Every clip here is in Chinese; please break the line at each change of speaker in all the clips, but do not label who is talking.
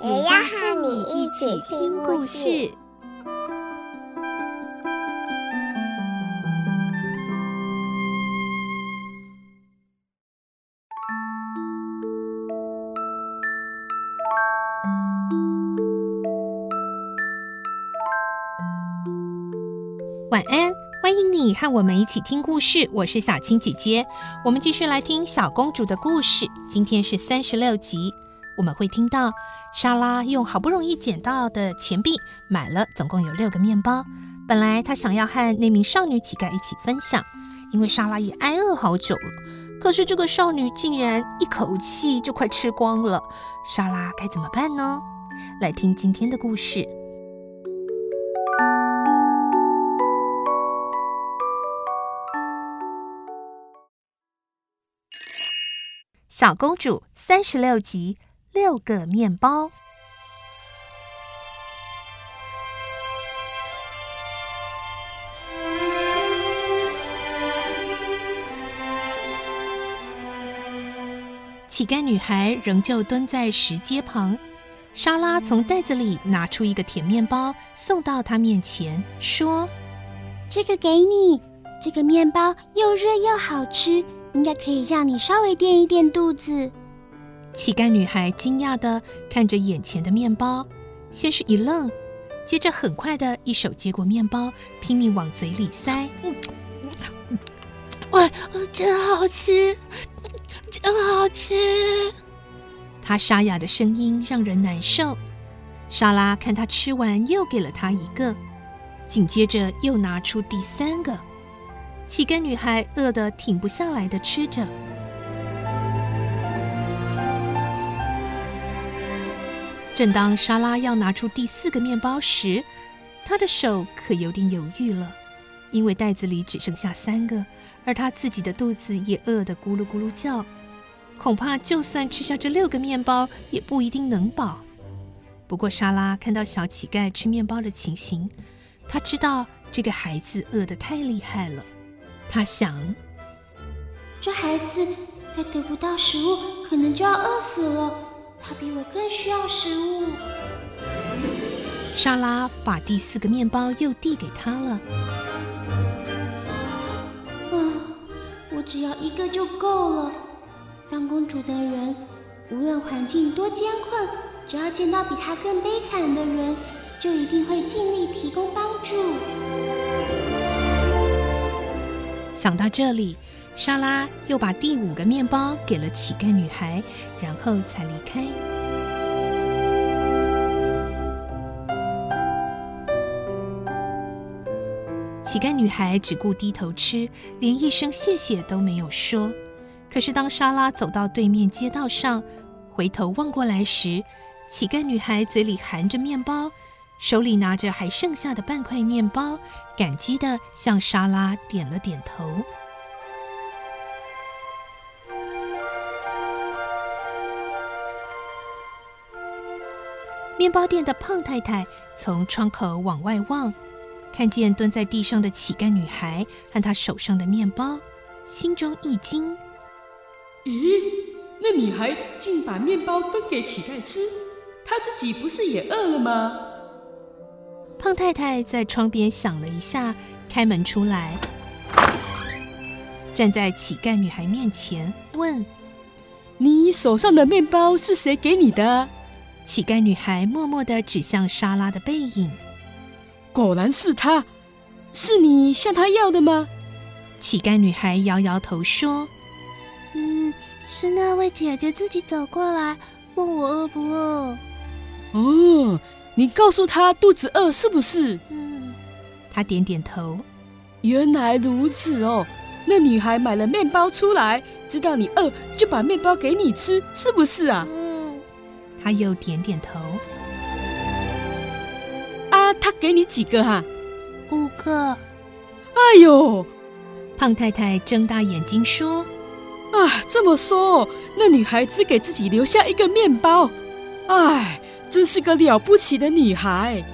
也要和你一起听故事。
晚安，欢迎你和我们一起听故事。我是小青姐姐，我们继续来听小公主的故事。今天是三十六集，我们会听到莎拉用好不容易捡到的钱币买了总共有六个面包。本来她想要和那名少女乞丐一起分享，因为莎拉也挨饿好久了。可是这个少女竟然一口气就快吃光了，莎拉该怎么办呢？来听今天的故事。小公主三十六集，六个面包。乞丐女孩仍旧蹲在石阶旁，莎拉从袋子里拿出一个甜面包，送到她面前，说：“
这个给你，这个面包又热又好吃。”应该可以让你稍微垫一垫肚子。
乞丐女孩惊讶地看着眼前的面包，先是一愣，接着很快的一手接过面包，拼命往嘴里塞。
喂，真好吃，真好吃！
她沙哑的声音让人难受。莎拉看她吃完，又给了她一个，紧接着又拿出第三个。乞丐女孩饿得停不下来的吃着。正当莎拉要拿出第四个面包时，她的手可有点犹豫了，因为袋子里只剩下三个，而她自己的肚子也饿得咕噜咕噜叫，恐怕就算吃下这六个面包，也不一定能饱。不过莎拉看到小乞丐吃面包的情形，她知道这个孩子饿得太厉害了。他想，
这孩子再得不到食物，可能就要饿死了。他比我更需要食物。
莎拉把第四个面包又递给他了。
啊，我只要一个就够了。当公主的人，无论环境多艰困，只要见到比她更悲惨的人，就一定会尽力提供帮助。
想到这里，莎拉又把第五个面包给了乞丐女孩，然后才离开。乞丐女孩只顾低头吃，连一声谢谢都没有说。可是当莎拉走到对面街道上，回头望过来时，乞丐女孩嘴里含着面包。手里拿着还剩下的半块面包，感激地向莎拉点了点头。面包店的胖太太从窗口往外望，看见蹲在地上的乞丐女孩和她手上的面包，心中一惊：“
咦，那女孩竟把面包分给乞丐吃，她自己不是也饿了吗？”
胖太太在窗边想了一下，开门出来，站在乞丐女孩面前，问：“
你手上的面包是谁给你的？”
乞丐女孩默默地指向莎拉的背影。
果然是她，是你向她要的吗？
乞丐女孩摇摇头说：“
嗯，是那位姐姐自己走过来，问我饿不饿。”
哦。你告诉她肚子饿是不是？
嗯，她点点头。
原来如此哦，那女孩买了面包出来，知道你饿，就把面包给你吃，是不是啊？
嗯，
他又点点头。
啊他给你几个哈、啊？
五个。
哎呦！
胖太太睁大眼睛说：“
啊，这么说，那女孩只给自己留下一个面包，哎，真是个了不起的女孩。”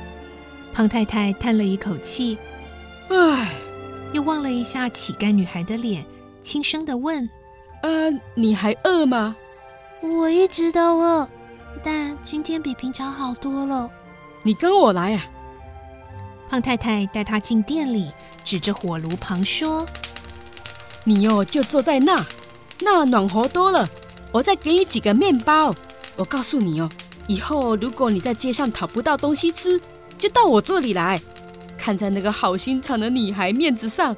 胖太太叹了一口气，
哎，
又望了一下乞丐女孩的脸，轻声的问：“
呃，你还饿吗？”“
我一直都饿，但今天比平常好多了。”“
你跟我来啊！”
胖太太带她进店里，指着火炉旁说。
你哦，就坐在那，那暖和多了。我再给你几个面包。我告诉你哦，以后如果你在街上讨不到东西吃，就到我这里来。看在那个好心肠的女孩面子上，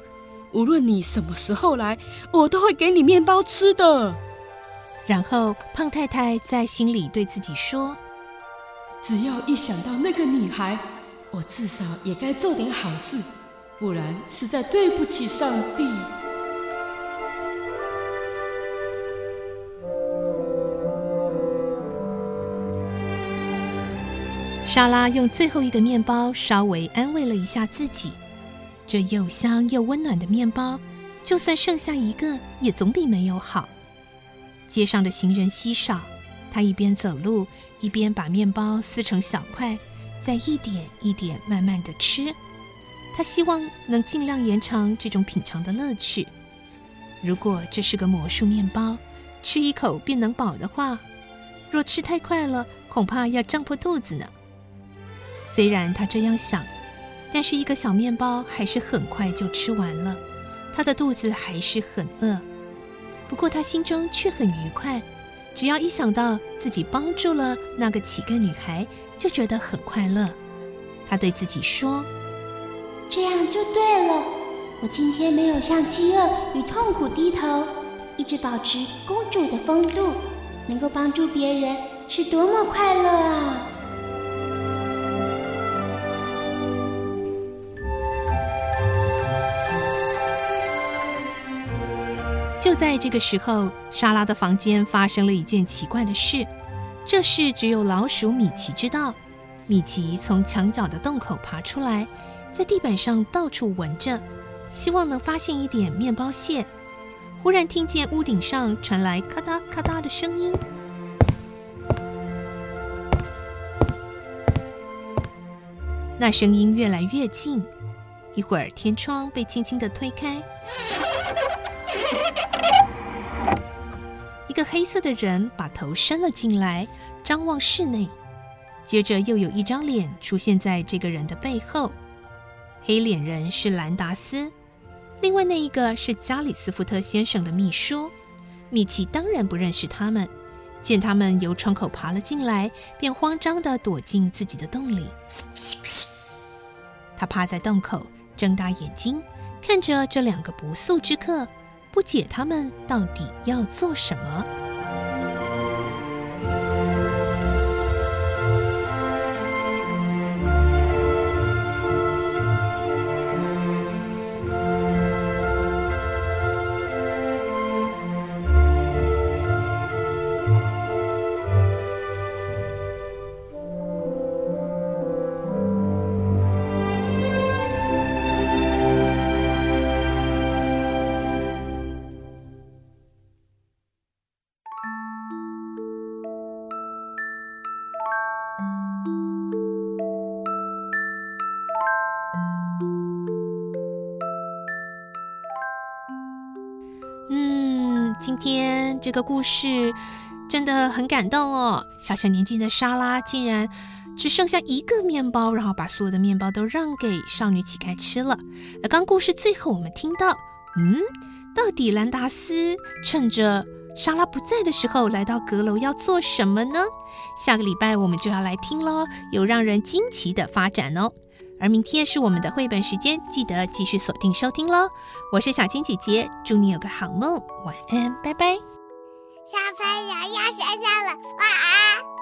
无论你什么时候来，我都会给你面包吃的。
然后胖太太在心里对自己说：“
只要一想到那个女孩，我至少也该做点好事，不然实在对不起上帝。”
莎拉用最后一个面包稍微安慰了一下自己，这又香又温暖的面包，就算剩下一个，也总比没有好。街上的行人稀少，他一边走路，一边把面包撕成小块，再一点一点慢慢地吃。他希望能尽量延长这种品尝的乐趣。如果这是个魔术面包，吃一口便能饱的话，若吃太快了，恐怕要胀破肚子呢。虽然他这样想，但是一个小面包还是很快就吃完了，他的肚子还是很饿。不过他心中却很愉快，只要一想到自己帮助了那个乞丐女孩，就觉得很快乐。他对自己说：“
这样就对了，我今天没有向饥饿与痛苦低头，一直保持公主的风度，能够帮助别人是多么快乐啊！”
就在这个时候，莎拉的房间发生了一件奇怪的事。这事只有老鼠米奇知道。米奇从墙角的洞口爬出来，在地板上到处闻着，希望能发现一点面包屑。忽然听见屋顶上传来咔嗒咔嗒的声音，那声音越来越近。一会儿，天窗被轻轻地推开。一个黑色的人把头伸了进来，张望室内。接着又有一张脸出现在这个人的背后。黑脸人是兰达斯，另外那一个是加里斯福特先生的秘书。米奇当然不认识他们，见他们由窗口爬了进来，便慌张地躲进自己的洞里。他趴在洞口，睁大眼睛看着这两个不速之客。不解他们到底要做什么。嗯今天这个故事真的很感动哦！小小年纪的莎拉竟然只剩下一个面包，然后把所有的面包都让给少女乞丐吃了。而刚故事最后我们听到，嗯，到底兰达斯趁着莎拉不在的时候来到阁楼要做什么呢？下个礼拜我们就要来听喽，有让人惊奇的发展哦！而明天是我们的绘本时间，记得继续锁定收听喽！我是小青姐姐，祝你有个好梦，晚安，拜拜。
小朋友要睡觉了，晚安。